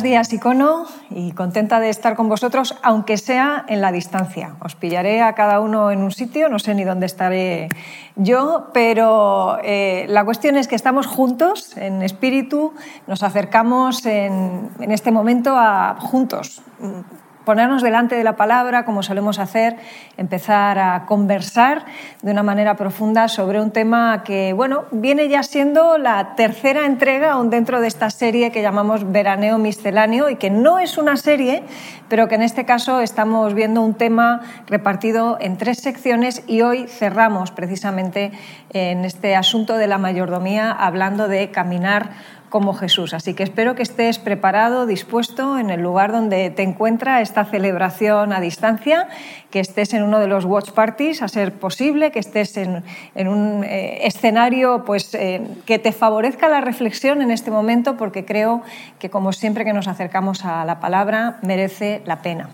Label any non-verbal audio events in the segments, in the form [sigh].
Buenos días, Icono, y contenta de estar con vosotros, aunque sea en la distancia. Os pillaré a cada uno en un sitio, no sé ni dónde estaré yo, pero eh, la cuestión es que estamos juntos en espíritu, nos acercamos en, en este momento a juntos ponernos delante de la palabra, como solemos hacer, empezar a conversar de una manera profunda sobre un tema que, bueno, viene ya siendo la tercera entrega aún dentro de esta serie que llamamos Veraneo Misceláneo y que no es una serie, pero que en este caso estamos viendo un tema repartido en tres secciones y hoy cerramos precisamente en este asunto de la mayordomía hablando de caminar como Jesús. Así que espero que estés preparado, dispuesto en el lugar donde te encuentra esta celebración a distancia, que estés en uno de los watch parties, a ser posible, que estés en, un eh, escenario pues, eh, que te favorezca la reflexión en este momento, porque creo que como siempre que nos acercamos a la palabra, merece la pena.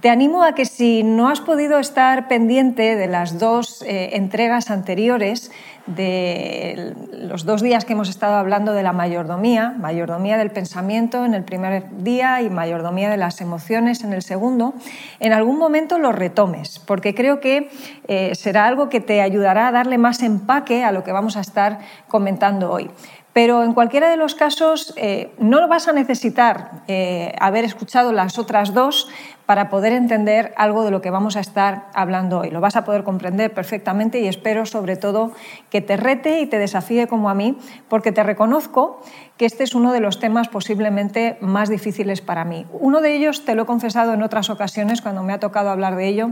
Te animo a que si no has podido estar pendiente de las dos eh, entregas anteriores, de los dos días que hemos estado hablando de la mayordomía, mayordomía del pensamiento en el primer día y mayordomía de las emociones en el segundo, en algún momento lo retomes, porque creo que eh, será algo que te ayudará a darle más empaque a lo que vamos a estar comentando hoy. Pero en cualquiera de los casos eh, no vas a necesitar eh, haber escuchado las otras dos para poder entender algo de lo que vamos a estar hablando hoy. Lo vas a poder comprender perfectamente y espero sobre todo que te rete y te desafíe como a mí, porque te reconozco que este es uno de los temas posiblemente más difíciles para mí. Uno de ellos, te lo he confesado en otras ocasiones cuando me ha tocado hablar de ello,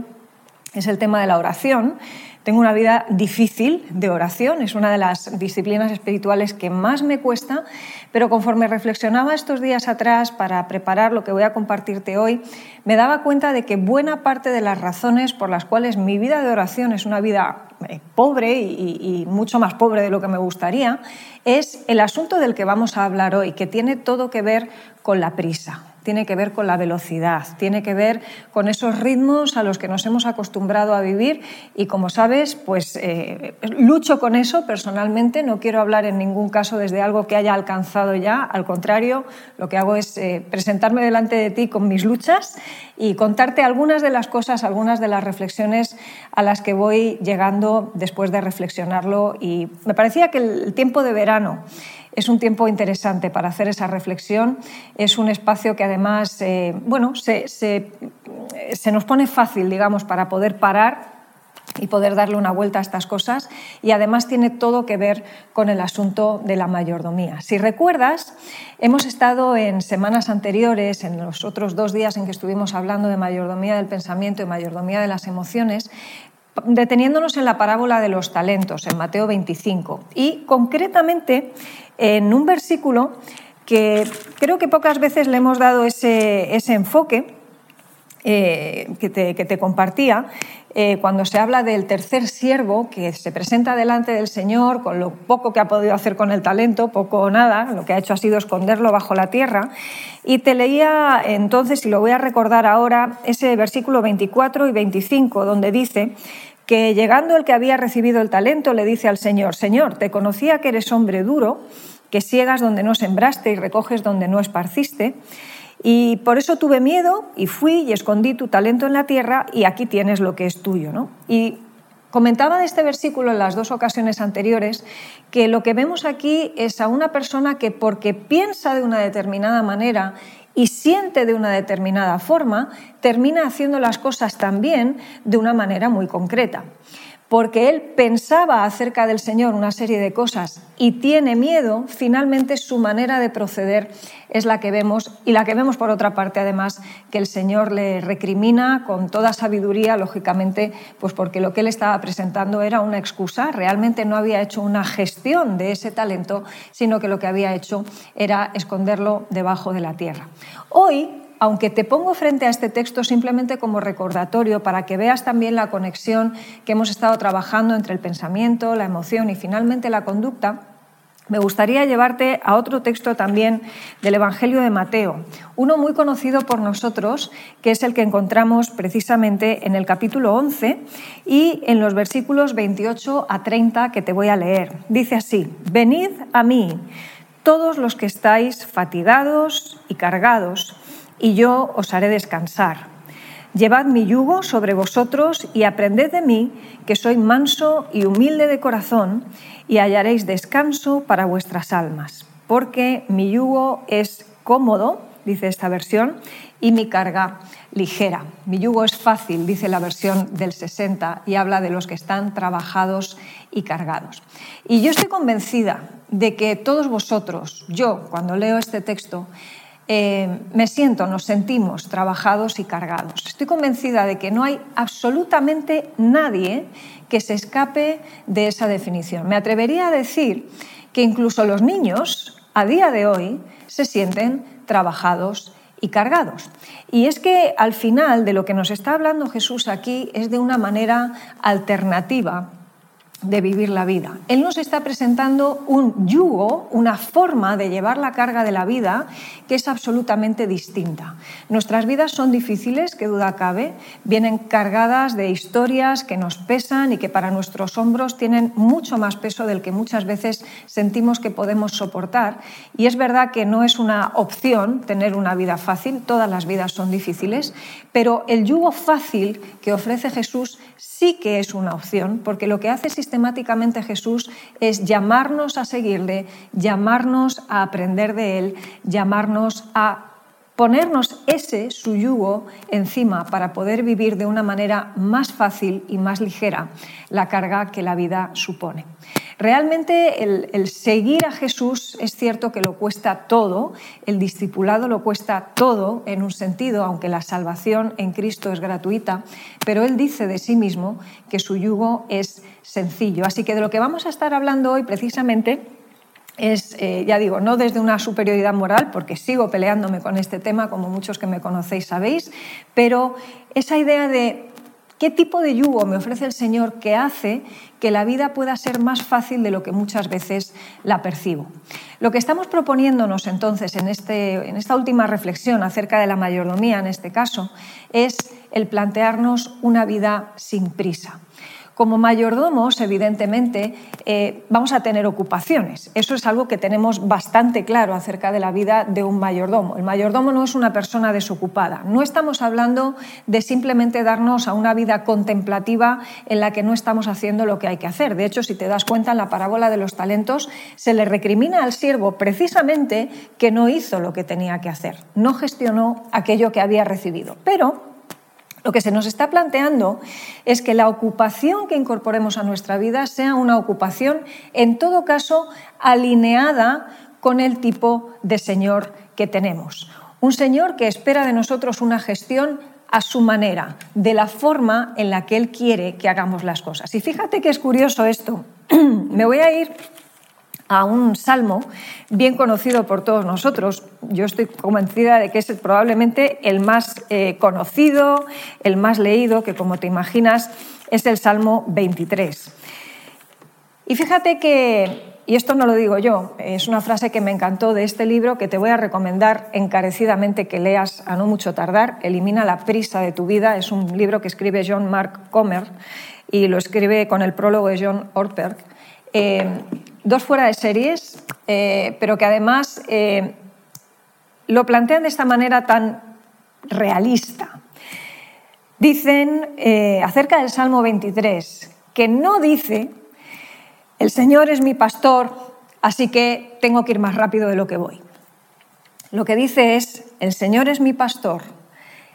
es el tema de la oración. Tengo una vida difícil de oración, es una de las disciplinas espirituales que más me cuesta, pero conforme reflexionaba estos días atrás para preparar lo que voy a compartirte hoy, me daba cuenta de que buena parte de las razones por las cuales mi vida de oración es una vida eh, pobre y, y mucho más pobre de lo que me gustaría, es el asunto del que vamos a hablar hoy, que tiene todo que ver con la prisa tiene que ver con la velocidad, tiene que ver con esos ritmos a los que nos hemos acostumbrado a vivir y como sabes, pues eh, lucho con eso personalmente, no quiero hablar en ningún caso desde algo que haya alcanzado ya, al contrario, lo que hago es eh, presentarme delante de ti con mis luchas y contarte algunas de las cosas, algunas de las reflexiones a las que voy llegando después de reflexionarlo y me parecía que el tiempo de verano es un tiempo interesante para hacer esa reflexión. Es un espacio que además, eh, bueno, se, se, nos pone fácil, digamos, para poder parar y poder darle una vuelta a estas cosas y además tiene todo que ver con el asunto de la mayordomía. Si recuerdas, hemos estado en semanas anteriores, en los otros dos días en que estuvimos hablando de mayordomía del pensamiento y mayordomía de las emociones, deteniéndonos en la parábola de los talentos, en Mateo 25. Y concretamente en un versículo que creo que pocas veces le hemos dado ese, enfoque eh, que, te, compartía, eh, cuando se habla del tercer siervo que se presenta delante del Señor con lo poco que ha podido hacer con el talento, poco o nada, lo que ha hecho ha sido esconderlo bajo la tierra. Y te leía entonces, y lo voy a recordar ahora, ese versículo 24 y 25, donde dice que llegando el que había recibido el talento le dice al Señor, Señor, te conocía que eres hombre duro, que ciegas donde no sembraste y recoges donde no esparciste, y por eso tuve miedo y fui y escondí tu talento en la tierra y aquí tienes lo que es tuyo. ¿no? Y comentaba de este versículo en las dos ocasiones anteriores que lo que vemos aquí es a una persona que porque piensa de una determinada manera y siente de una determinada forma, termina haciendo las cosas también de una manera muy concreta. Porque él pensaba acerca del Señor una serie de cosas y tiene miedo, finalmente su manera de proceder es la que vemos y la que vemos por otra parte además que el Señor le recrimina con toda sabiduría, lógicamente, pues porque lo que él estaba presentando era una excusa, realmente no había hecho una gestión de ese talento, sino que lo que había hecho era esconderlo debajo de la tierra. Hoy aunque te pongo frente a este texto simplemente como recordatorio para que veas también la conexión que hemos estado trabajando entre el pensamiento, la emoción y finalmente la conducta, me gustaría llevarte a otro texto también del Evangelio de Mateo, uno muy conocido por nosotros, que es el que encontramos precisamente en el capítulo 11 y en los versículos 28 a 30 que te voy a leer. Dice así, venid a mí todos los que estáis fatigados y cargados, y yo os haré descansar. Llevad mi yugo sobre vosotros y aprended de mí, que soy manso y humilde de corazón, y hallaréis descanso para vuestras almas, porque mi yugo es cómodo, dice esta versión, y mi carga ligera. Mi yugo es fácil, dice la versión del 60, y habla de los que están trabajados y cargados. Y yo estoy convencida de que todos vosotros, yo cuando leo este texto, eh, me siento, nos sentimos trabajados y cargados. Estoy convencida de que no hay absolutamente nadie que se escape de esa definición. Me atrevería a decir que incluso los niños, a día de hoy, se sienten trabajados y cargados. Y es que al final de lo que nos está hablando Jesús aquí es de una manera alternativa de vivir la vida. Él nos está presentando un yugo, una forma de llevar la carga de la vida que es absolutamente distinta. Nuestras vidas son difíciles, que duda cabe, vienen cargadas de historias que nos pesan y que para nuestros hombros tienen mucho más peso del que muchas veces sentimos que podemos soportar. Y es verdad que no es una opción tener una vida fácil, todas las vidas son difíciles, pero el yugo fácil que ofrece Jesús sí que es una opción, porque lo que hace sistemáticamente Jesús es llamarnos a seguirle, llamarnos a aprender de él, llamarnos a ponernos ese, su yugo, encima para poder vivir de una manera más fácil y más ligera la carga que la vida supone. Realmente el, seguir a Jesús es cierto que lo cuesta todo, el discipulado lo cuesta todo en un sentido, aunque la salvación en Cristo es gratuita, pero Él dice de sí mismo que su yugo es sencillo. Así que de lo que vamos a estar hablando hoy precisamente es, eh, ya digo, no desde una superioridad moral, porque sigo peleándome con este tema, como muchos que me conocéis sabéis, pero esa idea de ¿Qué tipo de yugo me ofrece el Señor que hace que la vida pueda ser más fácil de lo que muchas veces la percibo? Lo que estamos proponiéndonos entonces en, este, en esta última reflexión acerca de la mayordomía, en este caso, es el plantearnos una vida sin prisa. Como mayordomos, evidentemente, eh, vamos a tener ocupaciones. Eso es algo que tenemos bastante claro acerca de la vida de un mayordomo. El mayordomo no es una persona desocupada. No estamos hablando de simplemente darnos a una vida contemplativa en la que no estamos haciendo lo que hay que hacer. De hecho, si te das cuenta, en la parábola de los talentos se le recrimina al siervo precisamente que no hizo lo que tenía que hacer, no gestionó aquello que había recibido. Pero lo que se nos está planteando es que la ocupación que incorporemos a nuestra vida sea una ocupación, en todo caso, alineada con el tipo de Señor que tenemos. Un Señor que espera de nosotros una gestión a su manera, de la forma en la que Él quiere que hagamos las cosas. Y fíjate que es curioso esto. [clears throat] Me voy a ir a un salmo bien conocido por todos nosotros. Yo estoy convencida de que es probablemente el más eh, conocido, el más leído, que como te imaginas es el Salmo 23. Y fíjate que, y esto no lo digo yo, es una frase que me encantó de este libro que te voy a recomendar encarecidamente que leas a no mucho tardar, Elimina la prisa de tu vida, es un libro que escribe John Mark Comer y lo escribe con el prólogo de John Ortberg. Eh, dos fuera de series, eh, pero que además eh, lo plantean de esta manera tan realista. Dicen eh, acerca del Salmo 23 que no dice, el Señor es mi pastor, así que tengo que ir más rápido de lo que voy. Lo que dice es, el Señor es mi pastor,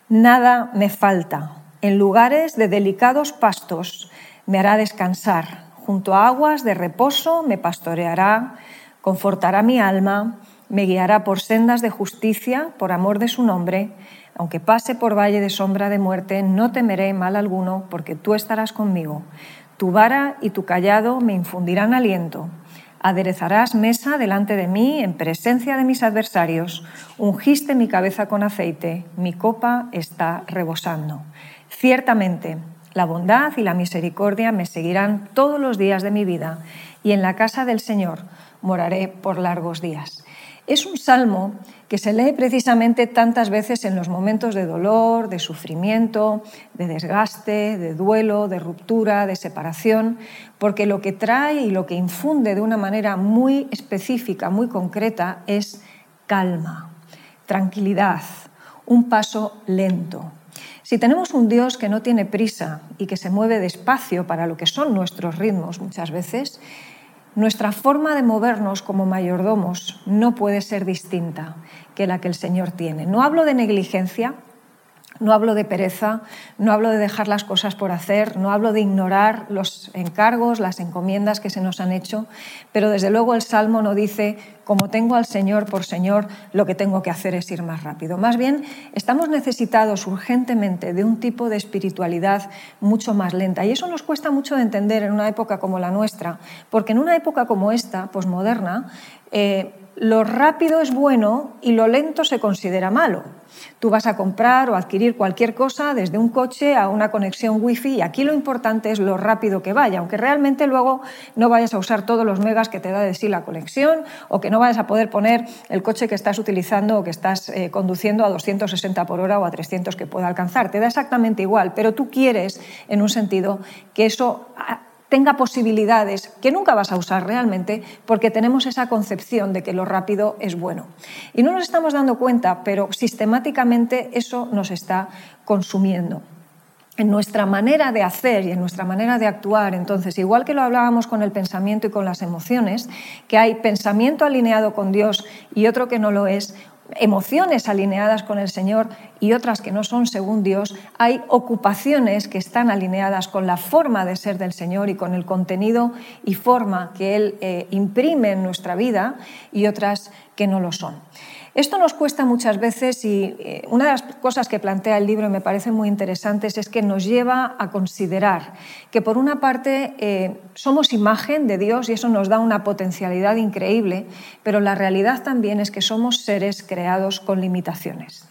nada me falta. En lugares de delicados pastos me hará descansar junto a aguas de reposo me pastoreará, confortará mi alma, me guiará por sendas de justicia, por amor de su nombre. Aunque pase por valle de sombra de muerte, no temeré mal alguno, porque tú estarás conmigo. Tu vara y tu callado me infundirán aliento. Aderezarás mesa delante de mí en presencia de mis adversarios. Ungiste mi cabeza con aceite, mi copa está rebosando. Ciertamente, la bondad y la misericordia me seguirán todos los días de mi vida, y en la casa del Señor moraré por largos días. Es un salmo que se lee precisamente tantas veces en los momentos de dolor, de sufrimiento, de desgaste, de duelo, de ruptura, de separación, porque lo que trae y lo que infunde de una manera muy específica, muy concreta, es calma, tranquilidad, un paso lento. Si tenemos un Dios que no tiene prisa y que se mueve despacio para lo que son nuestros ritmos muchas veces, nuestra forma de movernos como mayordomos no puede ser distinta que la que el Señor tiene. No hablo de negligencia, no hablo de pereza, no hablo de dejar las cosas por hacer, no hablo de ignorar los encargos, las encomiendas que se nos han hecho, pero desde luego el Salmo no dice, como tengo al Señor por Señor, lo que tengo que hacer es ir más rápido. Más bien, estamos necesitados urgentemente de un tipo de espiritualidad mucho más lenta. Y eso nos cuesta mucho de entender en una época como la nuestra, porque en una época como esta, posmoderna, eh, lo rápido es bueno y lo lento se considera malo. Tú vas a comprar o adquirir cualquier cosa desde un coche a una conexión wifi y aquí lo importante es lo rápido que vaya, aunque realmente luego no vayas a usar todos los megas que te da de sí la conexión o que no vayas a poder poner el coche que estás utilizando o que estás eh, conduciendo a 260 por hora o a 300 que pueda alcanzar. Te da exactamente igual, pero tú quieres, en un sentido, que eso tenga posibilidades que nunca vas a usar realmente porque tenemos esa concepción de que lo rápido es bueno. Y no nos estamos dando cuenta, pero sistemáticamente eso nos está consumiendo en nuestra manera de hacer y en nuestra manera de actuar. Entonces, igual que lo hablábamos con el pensamiento y con las emociones, que hay pensamiento alineado con Dios y otro que no lo es, emociones alineadas con el Señor y otras que no son según Dios, hay ocupaciones que están alineadas con la forma de ser del Señor y con el contenido y forma que Él eh, imprime en nuestra vida y otras que no lo son. Esto nos cuesta muchas veces y eh, una de las cosas que plantea el libro y me parece muy interesantes es que nos lleva a considerar que por una parte eh, somos imagen de Dios y eso nos da una potencialidad increíble, pero la realidad también es que somos seres creados con limitaciones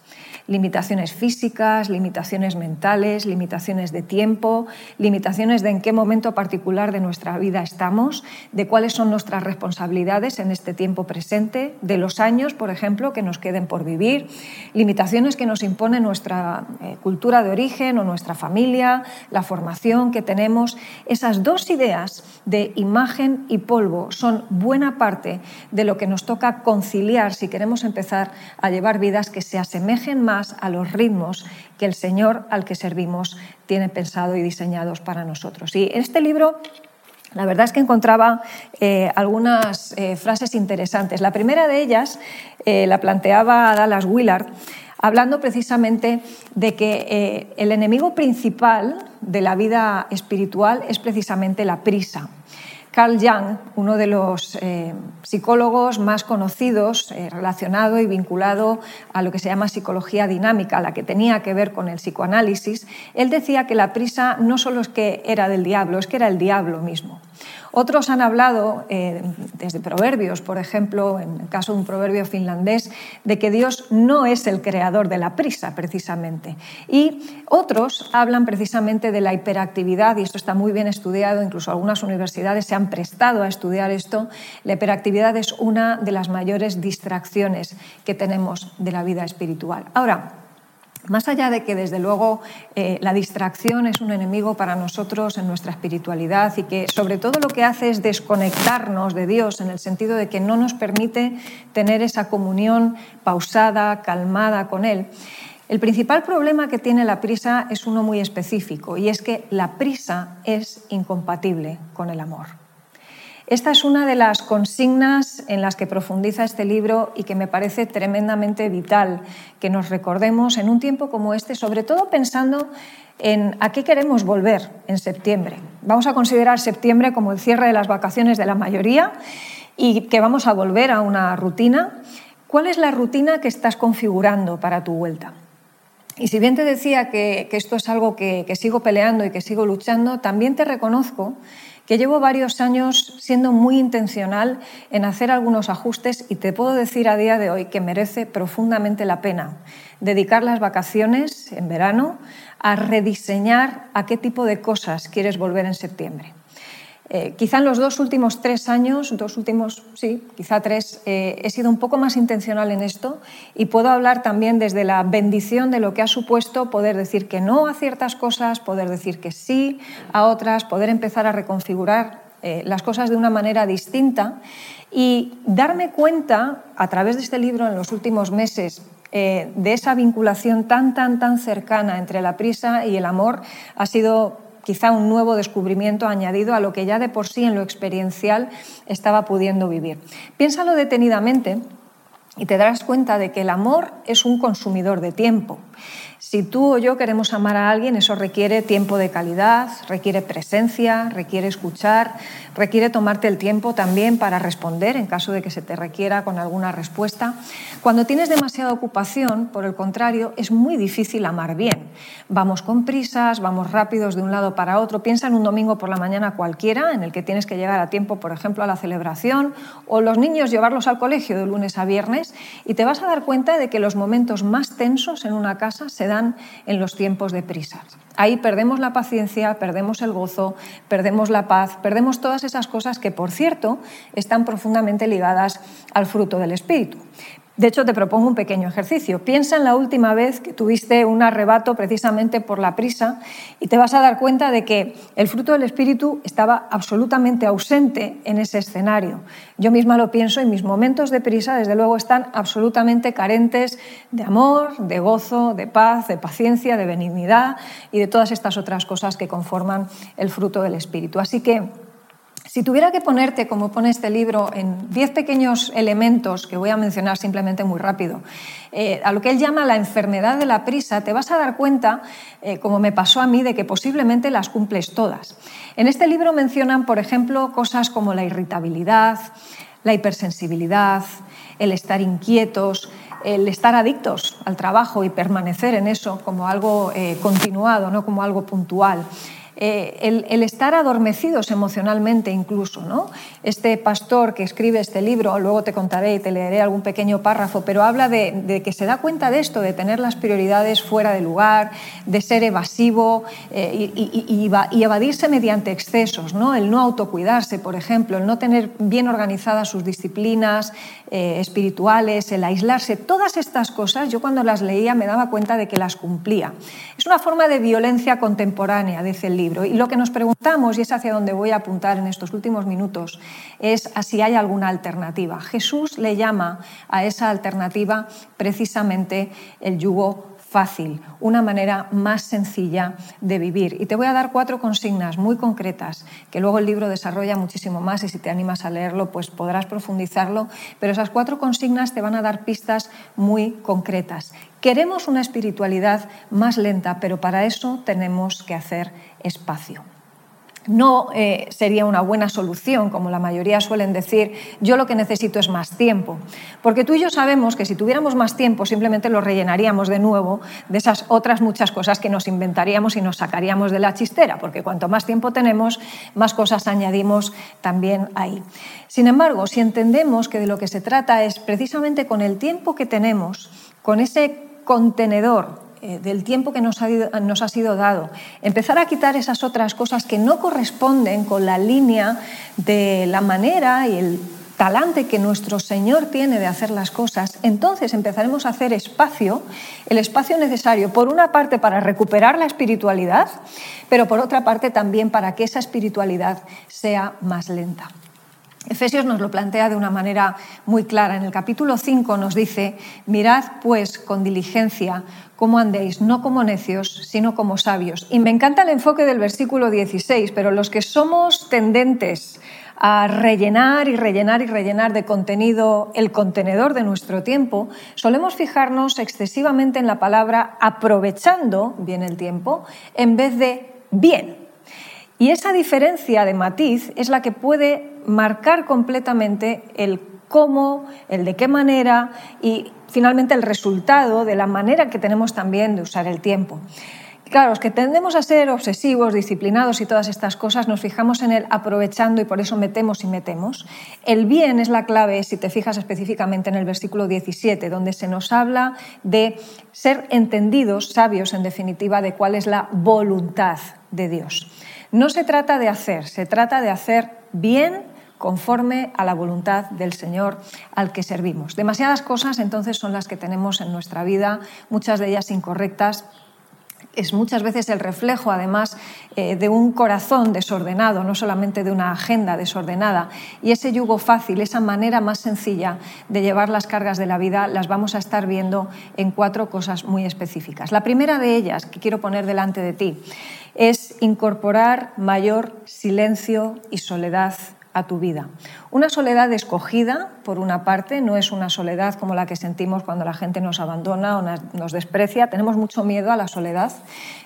limitaciones físicas, limitaciones mentales, limitaciones de tiempo, limitaciones de en qué momento particular de nuestra vida estamos, de cuáles son nuestras responsabilidades en este tiempo presente, de los años, por ejemplo, que nos queden por vivir, limitaciones que nos impone nuestra eh, cultura de origen o nuestra familia, la formación que tenemos. Esas dos ideas de imagen y polvo son buena parte de lo que nos toca conciliar si queremos empezar a llevar vidas que se asemejen más a los ritmos que el Señor al que servimos tiene pensado y diseñados para nosotros. Y en este libro la verdad es que encontraba eh, algunas eh, frases interesantes. La primera de ellas eh, la planteaba Dallas Willard, hablando precisamente de que el enemigo principal de la vida espiritual es precisamente la prisa. Carl Jung, uno de los eh, psicólogos más conocidos eh, relacionado y vinculado a lo que se llama psicología dinámica, la que tenía que ver con el psicoanálisis, él decía que la prisa no solo es que era del diablo, es que era el diablo mismo. Otros han hablado, eh, desde proverbios, por ejemplo, en el caso de un proverbio finlandés, de que Dios no es el creador de la prisa, precisamente. Y otros hablan precisamente de la hiperactividad, y esto está muy bien estudiado, incluso algunas universidades se han prestado a estudiar esto. La hiperactividad es una de las mayores distracciones que tenemos de la vida espiritual. Ahora, más allá de que, desde luego, eh, la distracción es un enemigo para nosotros en nuestra espiritualidad y que, sobre todo, lo que hace es desconectarnos de Dios en el sentido de que no nos permite tener esa comunión pausada, calmada con Él, el principal problema que tiene la prisa es uno muy específico y es que la prisa es incompatible con el amor. Esta es una de las consignas en las que profundiza este libro y que me parece tremendamente vital que nos recordemos en un tiempo como este, sobre todo pensando en a qué queremos volver en septiembre. Vamos a considerar septiembre como el cierre de las vacaciones de la mayoría y que vamos a volver a una rutina. ¿Cuál es la rutina que estás configurando para tu vuelta? Y si bien te decía que, esto es algo que sigo peleando y que sigo luchando, también te reconozco que llevo varios años siendo muy intencional en hacer algunos ajustes y te puedo decir a día de hoy que merece profundamente la pena dedicar las vacaciones en verano a rediseñar a qué tipo de cosas quieres volver en septiembre. Eh, quizá en los dos últimos tres años, dos últimos, sí, quizá tres, eh, he sido un poco más intencional en esto y puedo hablar también desde la bendición de lo que ha supuesto poder decir que no a ciertas cosas, poder decir que sí a otras, poder empezar a reconfigurar eh, las cosas de una manera distinta y darme cuenta a través de este libro en los últimos meses de esa vinculación tan, tan, tan cercana entre la prisa y el amor ha sido quizá un nuevo descubrimiento añadido a lo que ya de por sí en lo experiencial estaba pudiendo vivir. Piénsalo detenidamente y te darás cuenta de que el amor es un consumidor de tiempo. Si tú o yo queremos amar a alguien, eso requiere tiempo de calidad, requiere presencia, requiere escuchar, requiere tomarte el tiempo también para responder en caso de que se te requiera con alguna respuesta. Cuando tienes demasiada ocupación, por el contrario, es muy difícil amar bien. Vamos con prisas, vamos rápidos de un lado para otro. Piensa en un domingo por la mañana cualquiera en el que tienes que llegar a tiempo, por ejemplo, a la celebración, o los niños llevarlos al colegio de lunes a viernes, y te vas a dar cuenta de que los momentos más tensos en una casa se dan en los tiempos de prisas. Ahí perdemos la paciencia, perdemos el gozo, perdemos la paz, perdemos todas esas cosas que, por cierto, están profundamente ligadas al fruto del Espíritu. De hecho, te propongo un pequeño ejercicio. Piensa en la última vez que tuviste un arrebato precisamente por la prisa y te vas a dar cuenta de que el fruto del Espíritu estaba absolutamente ausente en ese escenario. Yo misma lo pienso y mis momentos de prisa, desde luego, están absolutamente carentes de amor, de gozo, de paz, de paciencia, de benignidad y de todas estas otras cosas que conforman el fruto del Espíritu. Así que si tuviera que ponerte, como pone este libro, en diez pequeños elementos que voy a mencionar simplemente muy rápido, eh, a lo que él llama la enfermedad de la prisa, te vas a dar cuenta, eh, como me pasó a mí, de que posiblemente las cumples todas. En este libro mencionan, por ejemplo, cosas como la irritabilidad, la hipersensibilidad, el estar inquietos, el estar adictos al trabajo y permanecer en eso como algo eh, continuado, no como algo puntual. Eh, el, estar adormecidos emocionalmente incluso. ¿no? Este pastor que escribe este libro, luego te contaré y te leeré algún pequeño párrafo, pero habla de, que se da cuenta de esto, de tener las prioridades fuera de lugar, de ser evasivo eh, y, evadirse mediante excesos, ¿no? el no autocuidarse, por ejemplo, el no tener bien organizadas sus disciplinas eh, espirituales, el aislarse, todas estas cosas, yo cuando las leía me daba cuenta de que las cumplía. Es una forma de violencia contemporánea, dice el libro y lo que nos preguntamos, y es hacia donde voy a apuntar en estos últimos minutos, es a si hay alguna alternativa. Jesús le llama a esa alternativa precisamente el yugo fácil, una manera más sencilla de vivir. Y te voy a dar cuatro consignas muy concretas, que luego el libro desarrolla muchísimo más y si te animas a leerlo, pues podrás profundizarlo, pero esas cuatro consignas te van a dar pistas muy concretas. Queremos una espiritualidad más lenta, pero para eso tenemos que hacer espacio no eh, sería una buena solución, como la mayoría suelen decir, yo lo que necesito es más tiempo. Porque tú y yo sabemos que si tuviéramos más tiempo simplemente lo rellenaríamos de nuevo de esas otras muchas cosas que nos inventaríamos y nos sacaríamos de la chistera, porque cuanto más tiempo tenemos, más cosas añadimos también ahí. Sin embargo, si entendemos que de lo que se trata es precisamente con el tiempo que tenemos, con ese contenedor eh, del tiempo que nos ha, nos ha sido dado, empezar a quitar esas otras cosas que no corresponden con la línea de la manera y el talante que nuestro Señor tiene de hacer las cosas, entonces empezaremos a hacer espacio, el espacio necesario, por una parte para recuperar la espiritualidad, pero por otra parte también para que esa espiritualidad sea más lenta. Efesios nos lo plantea de una manera muy clara. En el capítulo 5 nos dice, mirad pues con diligencia cómo andéis, no como necios, sino como sabios. Y me encanta el enfoque del versículo 16, pero los que somos tendentes a rellenar y rellenar y rellenar de contenido el contenedor de nuestro tiempo, solemos fijarnos excesivamente en la palabra aprovechando bien el tiempo en vez de bien. Y esa diferencia de matiz es la que puede marcar completamente el cómo, el de qué manera y finalmente el resultado de la manera que tenemos también de usar el tiempo. Claro, los que tendemos a ser obsesivos, disciplinados y todas estas cosas, nos fijamos en el aprovechando y por eso metemos y metemos. El bien es la clave, si te fijas específicamente en el versículo 17, donde se nos habla de ser entendidos, sabios en definitiva, de cuál es la voluntad de Dios. No se trata de hacer, se trata de hacer bien conforme a la voluntad del Señor al que servimos. Demasiadas cosas entonces son las que tenemos en nuestra vida, muchas de ellas incorrectas, es muchas veces el reflejo, además, eh, de un corazón desordenado, no solamente de una agenda desordenada. Y ese yugo fácil, esa manera más sencilla de llevar las cargas de la vida, las vamos a estar viendo en cuatro cosas muy específicas. La primera de ellas, que quiero poner delante de ti, es incorporar mayor silencio y soledad a tu vida. Una soledad escogida, por una parte, no es una soledad como la que sentimos cuando la gente nos abandona o nos desprecia. Tenemos mucho miedo a la soledad,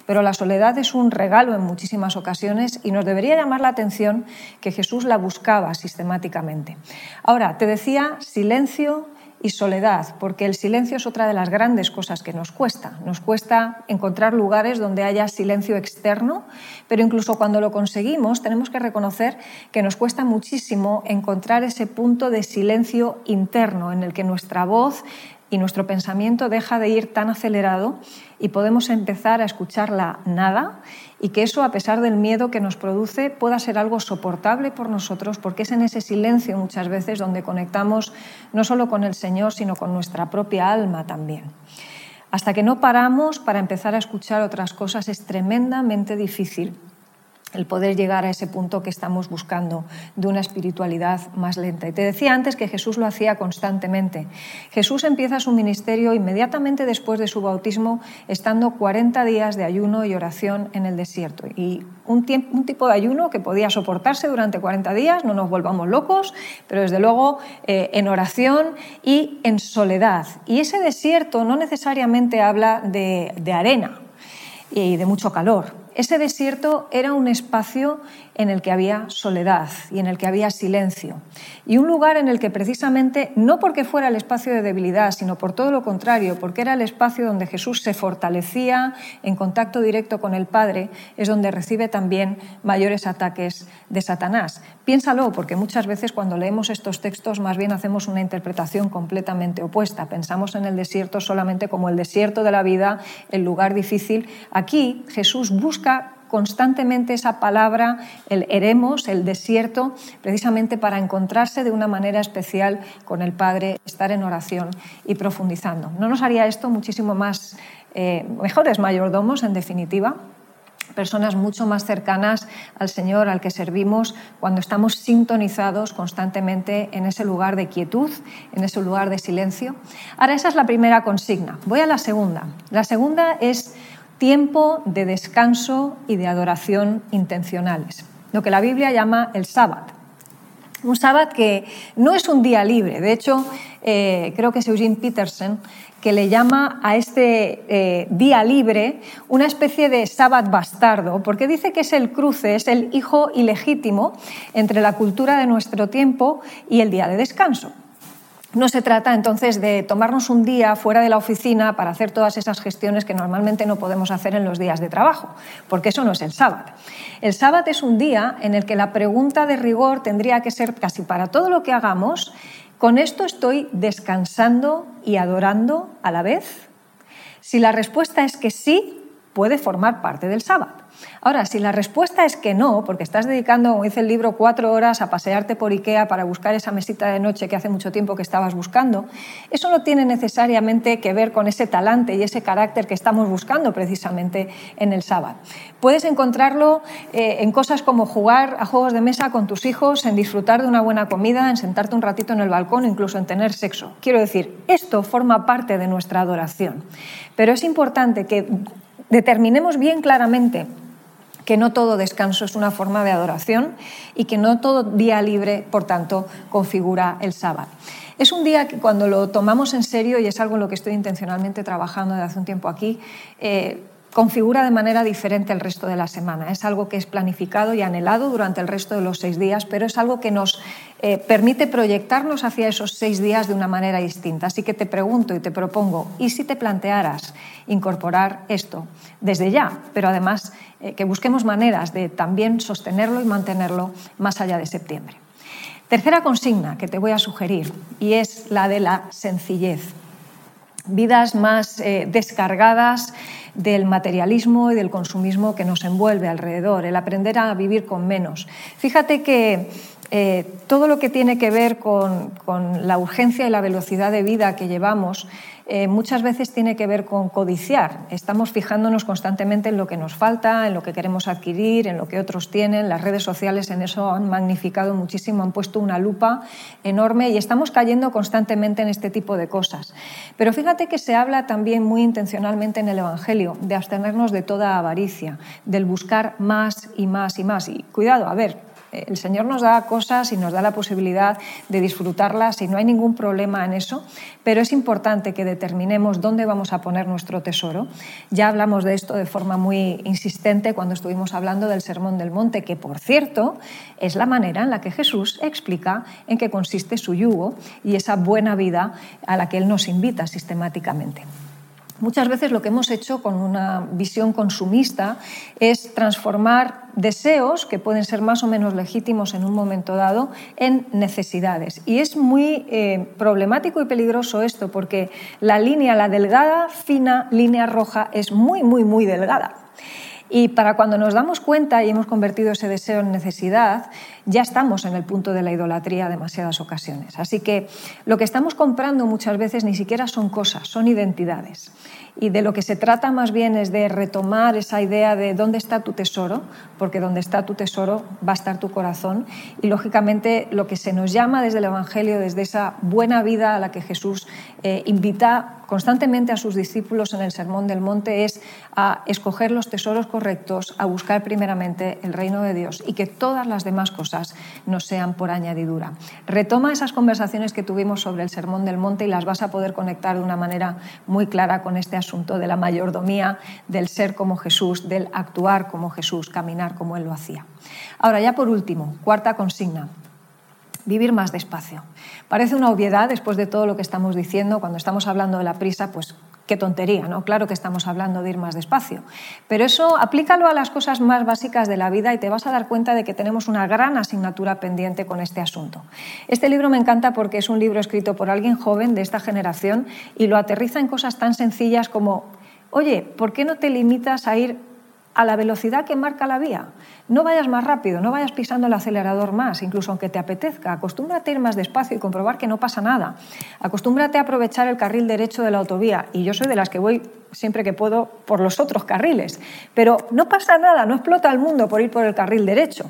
pero la soledad es un regalo en muchísimas ocasiones y nos debería llamar la atención que Jesús la buscaba sistemáticamente. Ahora, te decía silencio y soledad, porque el silencio es otra de las grandes cosas que nos cuesta. Nos cuesta encontrar lugares donde haya silencio externo, pero incluso cuando lo conseguimos tenemos que reconocer que nos cuesta muchísimo encontrar ese punto de silencio interno en el que nuestra voz y nuestro pensamiento deja de ir tan acelerado y podemos empezar a escuchar la nada y que eso, a pesar del miedo que nos produce, pueda ser algo soportable por nosotros, porque es en ese silencio muchas veces donde conectamos no solo con el Señor, sino con nuestra propia alma también. Hasta que no paramos para empezar a escuchar otras cosas es tremendamente difícil el poder llegar a ese punto que estamos buscando de una espiritualidad más lenta. Y te decía antes que Jesús lo hacía constantemente. Jesús empieza su ministerio inmediatamente después de su bautismo, estando 40 días de ayuno y oración en el desierto. Y un, tipo de ayuno que podía soportarse durante 40 días, no nos volvamos locos, pero desde luego eh, en oración y en soledad. Y ese desierto no necesariamente habla de arena y de mucho calor ese desierto era un espacio en el que había soledad y en el que había silencio. Y un lugar en el que precisamente, no porque fuera el espacio de debilidad, sino por todo lo contrario, porque era el espacio donde Jesús se fortalecía en contacto directo con el Padre, es donde recibe también mayores ataques de Satanás. Piénsalo, porque muchas veces cuando leemos estos textos más bien hacemos una interpretación completamente opuesta. Pensamos en el desierto solamente como el desierto de la vida, el lugar difícil. Aquí Jesús busca constantemente esa palabra, el eremos, el desierto, precisamente para encontrarse de una manera especial con el Padre, estar en oración y profundizando. ¿No nos haría esto muchísimo más eh, mejores mayordomos, en definitiva? personas mucho más cercanas al Señor al que servimos cuando estamos sintonizados constantemente en ese lugar de quietud, en ese lugar de silencio. Ahora, esa es la primera consigna. Voy a la segunda. La segunda es tiempo de descanso y de adoración intencionales, lo que la Biblia llama el sábado. Un sábado que no es un día libre, de hecho, eh, creo que es Eugene Peterson que le llama a este eh, día libre una especie de sábado bastardo, porque dice que es el cruce, es el hijo ilegítimo entre la cultura de nuestro tiempo y el día de descanso. No se trata entonces de tomarnos un día fuera de la oficina para hacer todas esas gestiones que normalmente no podemos hacer en los días de trabajo, porque eso no es el sábado. El sábado es un día en el que la pregunta de rigor tendría que ser casi para todo lo que hagamos, ¿con esto estoy descansando y adorando a la vez? Si la respuesta es que sí, puede formar parte del sábado. Ahora, si la respuesta es que no, porque estás dedicando, como dice el libro, cuatro horas a pasearte por Ikea para buscar esa mesita de noche que hace mucho tiempo que estabas buscando, eso no tiene necesariamente que ver con ese talante y ese carácter que estamos buscando precisamente en el sábado. Puedes encontrarlo eh, en cosas como jugar a juegos de mesa con tus hijos, en disfrutar de una buena comida, en sentarte un ratito en el balcón, incluso en tener sexo. Quiero decir, esto forma parte de nuestra adoración. Pero es importante que determinemos bien claramente que no todo descanso es una forma de adoración y que no todo día libre, por tanto, configura el sábado. Es un día que cuando lo tomamos en serio, y es algo en lo que estoy intencionalmente trabajando desde hace un tiempo aquí, eh, configura de manera diferente el resto de la semana. Es algo que es planificado y anhelado durante el resto de los seis días, pero es algo que nos eh, permite proyectarnos hacia esos seis días de una manera distinta. Así que te pregunto y te propongo, ¿y si te plantearas incorporar esto desde ya, pero además eh, que busquemos maneras de también sostenerlo y mantenerlo más allá de septiembre? Tercera consigna que te voy a sugerir y es la de la sencillez. Vidas más eh, descargadas del materialismo y del consumismo que nos envuelve alrededor, el aprender a vivir con menos. Fíjate que eh, todo lo que tiene que ver con, la urgencia y la velocidad de vida que llevamos eh, muchas veces tiene que ver con codiciar. Estamos fijándonos constantemente en lo que nos falta, en lo que queremos adquirir, en lo que otros tienen. Las redes sociales en eso han magnificado muchísimo, han puesto una lupa enorme y estamos cayendo constantemente en este tipo de cosas. Pero fíjate que se habla también muy intencionalmente en el Evangelio de abstenernos de toda avaricia, del buscar más y más y más. Y cuidado, a ver, el Señor nos da cosas y nos da la posibilidad de disfrutarlas y no hay ningún problema en eso, pero es importante que determinemos dónde vamos a poner nuestro tesoro. Ya hablamos de esto de forma muy insistente cuando estuvimos hablando del Sermón del Monte, que por cierto es la manera en la que Jesús explica en qué consiste su yugo y esa buena vida a la que Él nos invita sistemáticamente. Muchas veces lo que hemos hecho con una visión consumista es transformar deseos, que pueden ser más o menos legítimos en un momento dado, en necesidades. Y es muy eh, problemático y peligroso esto, porque la línea, la delgada, fina línea roja, es muy, muy, muy delgada. Y para cuando nos damos cuenta y hemos convertido ese deseo en necesidad, ya estamos en el punto de la idolatría demasiadas ocasiones. Así que lo que estamos comprando muchas veces ni siquiera son cosas, son identidades. Y de lo que se trata más bien es de retomar esa idea de dónde está tu tesoro, porque donde está tu tesoro va a estar tu corazón. Y lógicamente lo que se nos llama desde el Evangelio, desde esa buena vida a la que Jesús eh, invita constantemente a sus discípulos en el Sermón del Monte es a escoger los tesoros correctos, a buscar primeramente el reino de Dios y que todas las demás cosas nos sean por añadidura. Retoma esas conversaciones que tuvimos sobre el Sermón del Monte y las vas a poder conectar de una manera muy clara con este asunto de la mayordomía, del ser como Jesús, del actuar como Jesús, caminar como Él lo hacía. Ahora, ya por último, cuarta consigna vivir más despacio. Parece una obviedad después de todo lo que estamos diciendo, cuando estamos hablando de la prisa, pues qué tontería, ¿no? Claro que estamos hablando de ir más despacio. Pero eso aplícalo a las cosas más básicas de la vida y te vas a dar cuenta de que tenemos una gran asignatura pendiente con este asunto. Este libro me encanta porque es un libro escrito por alguien joven de esta generación y lo aterriza en cosas tan sencillas como, oye, ¿por qué no te limitas a ir a la velocidad que marca la vía. No vayas más rápido, no vayas pisando el acelerador más, incluso aunque te apetezca. Acostúmbrate a ir más despacio y comprobar que no pasa nada. Acostúmbrate a aprovechar el carril derecho de la autovía. Y yo soy de las que voy siempre que puedo por los otros carriles. Pero no pasa nada, no explota el mundo por ir por el carril derecho.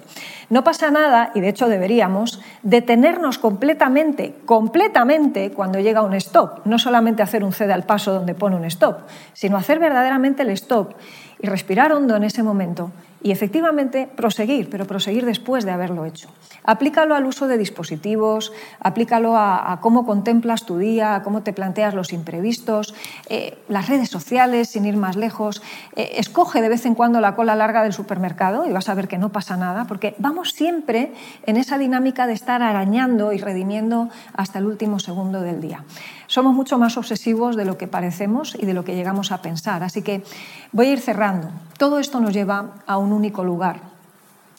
No pasa nada, y de hecho deberíamos, detenernos completamente, completamente cuando llega un stop. No solamente hacer un cede al paso donde pone un stop, sino hacer verdaderamente el stop y respirar hondo en ese momento y efectivamente proseguir, pero proseguir después de haberlo hecho. Aplícalo al uso de dispositivos, aplícalo a, cómo contemplas tu día, a cómo te planteas los imprevistos, eh, las redes sociales, sin ir más lejos. Eh, escoge de vez en cuando la cola larga del supermercado y vas a ver que no pasa nada, porque vamos siempre en esa dinámica de estar arañando y redimiendo hasta el último segundo del día. Somos mucho más obsesivos de lo que parecemos y de lo que llegamos a pensar. Así que voy a ir cerrando. Todo esto nos lleva a un único lugar.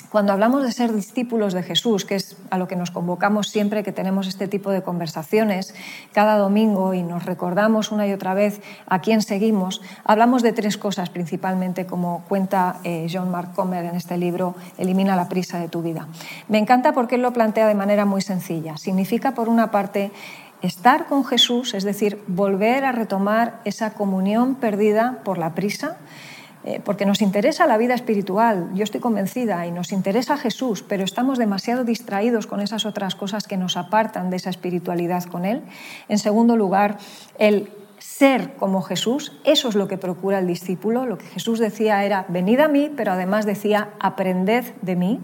Cuando hablamos de ser discípulos de Jesús, que es a lo que nos convocamos siempre que tenemos este tipo de conversaciones cada domingo y nos recordamos una y otra vez a quién seguimos, hablamos de tres cosas principalmente, como cuenta eh, John Mark Comer en este libro, Elimina la prisa de tu vida. Me encanta porque él lo plantea de manera muy sencilla. Significa, por una parte, estar con Jesús, es decir, volver a retomar esa comunión perdida por la prisa, eh, porque nos interesa la vida espiritual, yo estoy convencida, y nos interesa Jesús, pero estamos demasiado distraídos con esas otras cosas que nos apartan de esa espiritualidad con Él. En segundo lugar, el ser como Jesús, eso es lo que procura el discípulo. Lo que Jesús decía era, venid a mí, pero además decía, aprended de mí.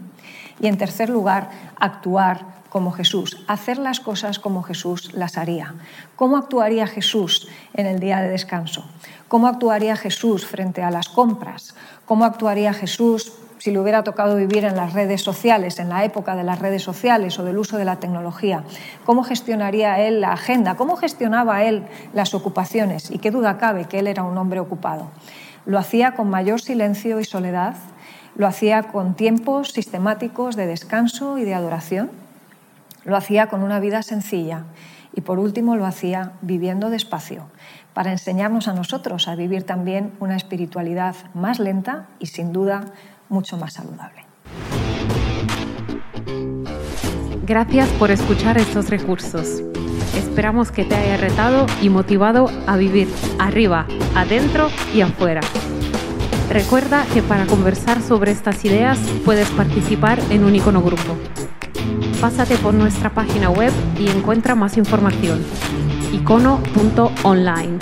Y en tercer lugar, actuar como Jesús, hacer las cosas como Jesús las haría. ¿Cómo actuaría Jesús en el día de descanso? ¿Cómo actuaría Jesús frente a las compras? ¿Cómo actuaría Jesús si le hubiera tocado vivir en las redes sociales, en la época de las redes sociales o del uso de la tecnología? ¿Cómo gestionaría él la agenda? ¿Cómo gestionaba él las ocupaciones? Y qué duda cabe que él era un hombre ocupado. Lo hacía con mayor silencio y soledad, lo hacía con tiempos sistemáticos de descanso y de adoración, lo hacía con una vida sencilla y por último lo hacía viviendo despacio, para enseñarnos a nosotros a vivir también una espiritualidad más lenta y sin duda mucho más saludable. Gracias por escuchar estos recursos. Esperamos que te haya retado y motivado a vivir arriba, adentro y afuera. Recuerda que para conversar sobre estas ideas puedes participar en un icono grupo. Pásate por nuestra página web y encuentra más información icono.online.